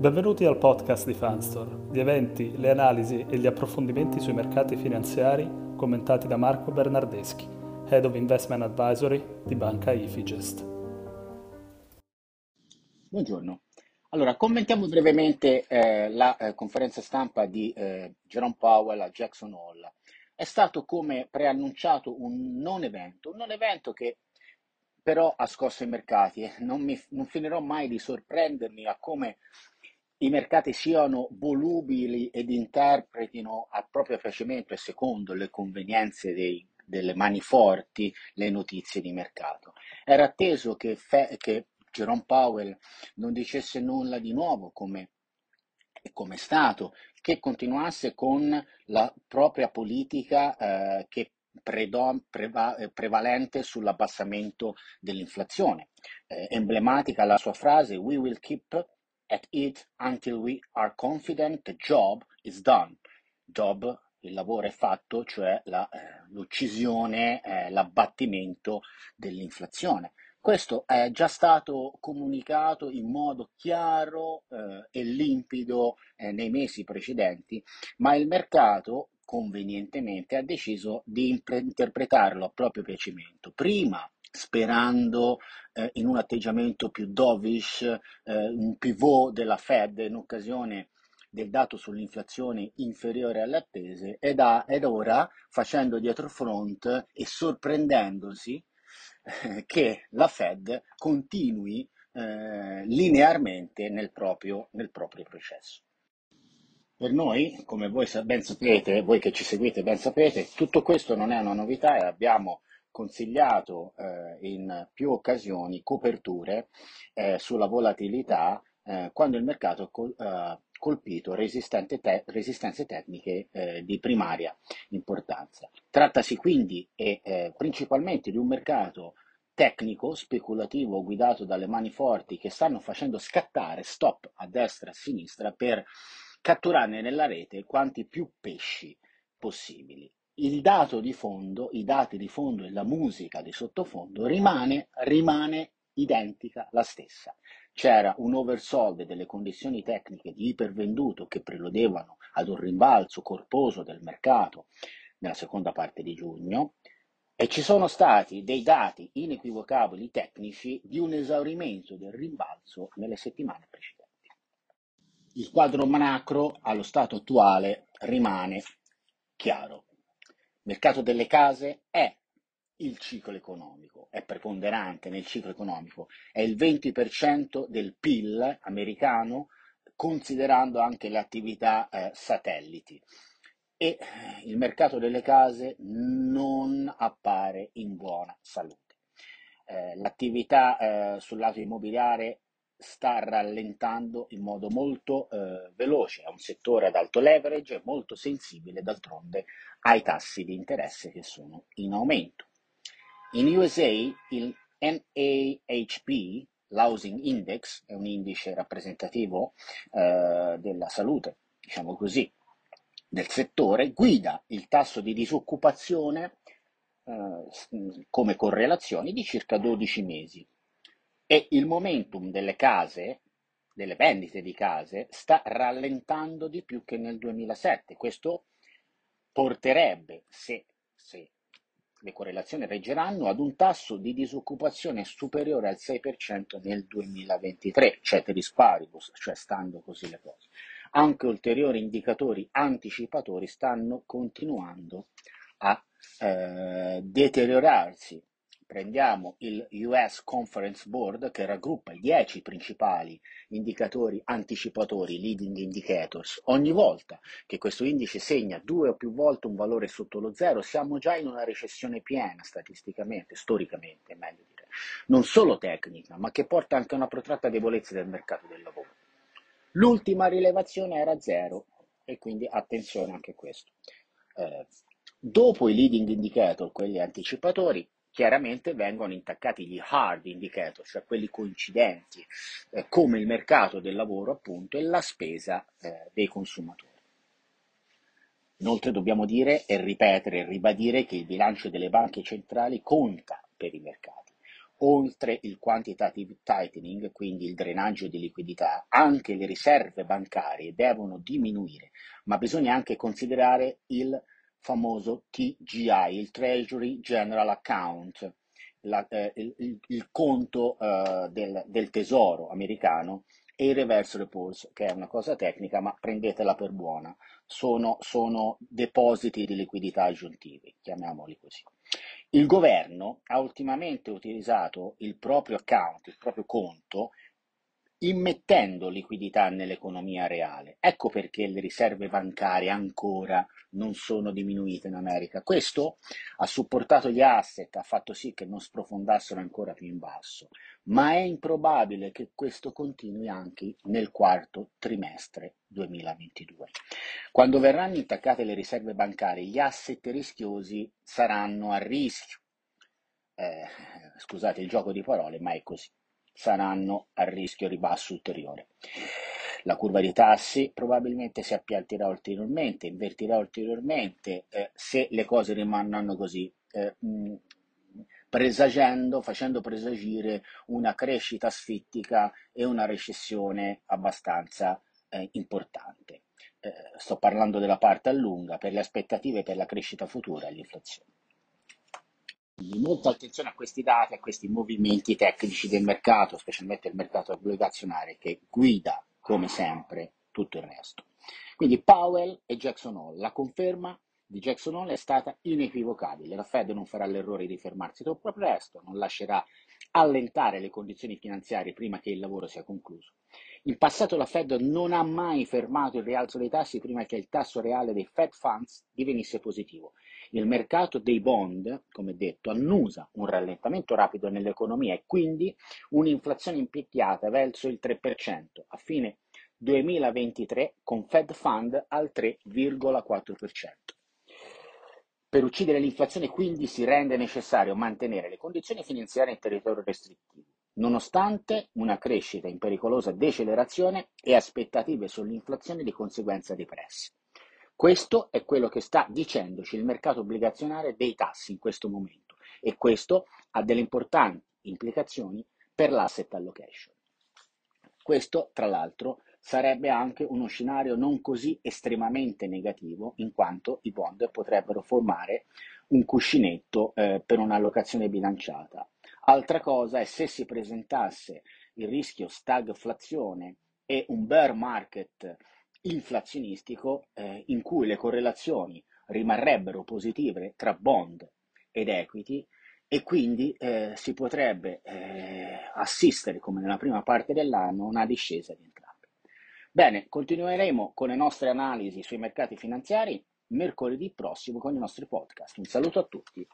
Benvenuti al podcast di Fanstore, gli eventi, le analisi e gli approfondimenti sui mercati finanziari commentati da Marco Bernardeschi, Head of Investment Advisory di Banca Ifigest. Buongiorno. Allora, commentiamo brevemente eh, la eh, conferenza stampa di eh, Jerome Powell a Jackson Hall. È stato come preannunciato un non evento, un non evento che però ha scosso i mercati. Non, mi, non finirò mai di sorprendermi a come i mercati siano volubili ed interpretino a proprio piacimento e secondo le convenienze dei, delle mani forti le notizie di mercato. Era atteso che, Fe, che Jerome Powell non dicesse nulla di nuovo come come stato, che continuasse con la propria politica eh, che predom- preva- prevalente sull'abbassamento dell'inflazione. Eh, emblematica la sua frase We will keep at it until we are confident the job is done. Job, il lavoro è fatto, cioè la, eh, l'uccisione, eh, l'abbattimento dell'inflazione. Questo è già stato comunicato in modo chiaro eh, e limpido eh, nei mesi precedenti, ma il mercato convenientemente ha deciso di interpretarlo a proprio piacimento. Prima sperando eh, in un atteggiamento più dovish, eh, un pivot della Fed in occasione del dato sull'inflazione inferiore alle attese ed, ha, ed ora facendo dietro front e sorprendendosi eh, che la Fed continui eh, linearmente nel proprio, nel proprio processo. Per noi, come voi ben sapete, voi che ci seguite ben sapete, tutto questo non è una novità e abbiamo consigliato eh, in più occasioni coperture eh, sulla volatilità eh, quando il mercato col, eh, colpito te- resistenze tecniche eh, di primaria importanza. Trattasi quindi e eh, principalmente di un mercato tecnico, speculativo, guidato dalle mani forti che stanno facendo scattare stop a destra e a sinistra per catturarne nella rete quanti più pesci possibili il dato di fondo, i dati di fondo e la musica di sottofondo rimane, rimane identica la stessa. C'era un oversold delle condizioni tecniche di ipervenduto che preludevano ad un rimbalzo corposo del mercato nella seconda parte di giugno e ci sono stati dei dati inequivocabili tecnici di un esaurimento del rimbalzo nelle settimane precedenti. Il quadro macro allo stato attuale rimane chiaro mercato delle case è il ciclo economico, è preponderante nel ciclo economico, è il 20% del PIL americano, considerando anche le attività eh, satelliti. E eh, il mercato delle case non appare in buona salute. Eh, l'attività eh, sul lato immobiliare sta rallentando in modo molto eh, veloce, è un settore ad alto leverage, molto sensibile d'altronde ai tassi di interesse che sono in aumento. In USA il NAHB, l'Housing Index, è un indice rappresentativo eh, della salute, diciamo così, del settore, guida il tasso di disoccupazione eh, come correlazione di circa 12 mesi e il momentum delle case, delle vendite di case, sta rallentando di più che nel 2007. Questo porterebbe, se, se le correlazioni reggeranno, ad un tasso di disoccupazione superiore al 6% nel 2023, ceteris paribus, cioè stando così le cose. Anche ulteriori indicatori anticipatori stanno continuando a eh, deteriorarsi prendiamo il US Conference Board che raggruppa i 10 principali indicatori anticipatori, leading indicators, ogni volta che questo indice segna due o più volte un valore sotto lo zero, siamo già in una recessione piena statisticamente, storicamente, meglio dire, non solo tecnica, ma che porta anche a una protratta debolezza del mercato del lavoro. L'ultima rilevazione era zero e quindi attenzione anche a questo. Eh, dopo i leading indicator, quelli anticipatori, chiaramente vengono intaccati gli hard indicator, cioè quelli coincidenti, eh, come il mercato del lavoro appunto e la spesa eh, dei consumatori. Inoltre dobbiamo dire e ripetere e ribadire che il bilancio delle banche centrali conta per i mercati. oltre il quantitative tightening, quindi il drenaggio di liquidità, anche le riserve bancarie devono diminuire, ma bisogna anche considerare il famoso TGI, il Treasury General Account, la, eh, il, il, conto eh, del, del tesoro americano e il reverse repose, che è una cosa tecnica, ma prendetela per buona. Sono, sono depositi di liquidità aggiuntivi, chiamiamoli così. Il governo ha ultimamente utilizzato il proprio account, il proprio conto, immettendo liquidità nell'economia reale. Ecco perché le riserve bancarie ancora non sono diminuite in America. Questo ha supportato gli asset, ha fatto sì che non sprofondassero ancora più in basso, ma è improbabile che questo continui anche nel quarto trimestre 2022. Quando verranno intaccate le riserve bancarie, gli asset rischiosi saranno a rischio. Eh, scusate il gioco di parole, ma è così saranno a rischio ribasso ulteriore. La curva dei tassi probabilmente si appiattirà ulteriormente, invertirà ulteriormente eh, se le cose rimarranno così, eh, mh, presagendo, facendo presagire una crescita asfittica e una recessione abbastanza eh, importante. Eh, sto parlando della parte a lunga per le aspettative per la crescita futura e l'inflazione. Quindi molta attenzione a questi dati, a questi movimenti tecnici del mercato, specialmente il mercato obbligazionario che guida come sempre tutto il resto. Quindi Powell e Jackson Hole, la conferma di Jackson Hole è stata inequivocabile. La Fed non farà l'errore di fermarsi troppo presto, non lascerà allentare le condizioni finanziarie prima che il lavoro sia concluso. In passato la Fed non ha mai fermato il rialzo dei tassi prima che il tasso reale dei Fed Funds divenisse positivo il mercato dei bond, come detto, annusa un rallentamento rapido nell'economia e quindi un'inflazione impicchiata verso il 3% a fine 2023 con Fed Fund al 3,4%. Per uccidere l'inflazione quindi si rende necessario mantenere le condizioni finanziarie in territorio restrittivo, nonostante una crescita in pericolosa decelerazione e aspettative sull'inflazione di conseguenza depresse. Questo è quello che sta dicendoci il mercato obbligazionario dei tassi in questo momento e questo ha delle importanti implicazioni per l'asset allocation. Questo, tra l'altro, sarebbe anche uno scenario non così estremamente negativo, in quanto i bond potrebbero formare un cuscinetto eh, per un'allocazione bilanciata. Altra cosa è se si presentasse il rischio stagflazione e un bear market inflazionistico eh, in cui le correlazioni rimarrebbero positive tra bond ed equity e quindi eh, si potrebbe eh, assistere, come nella prima parte dell'anno, una discesa di entrambi. Bene, continueremo con le nostre analisi sui mercati finanziari mercoledì prossimo con i nostri podcast. Un saluto a tutti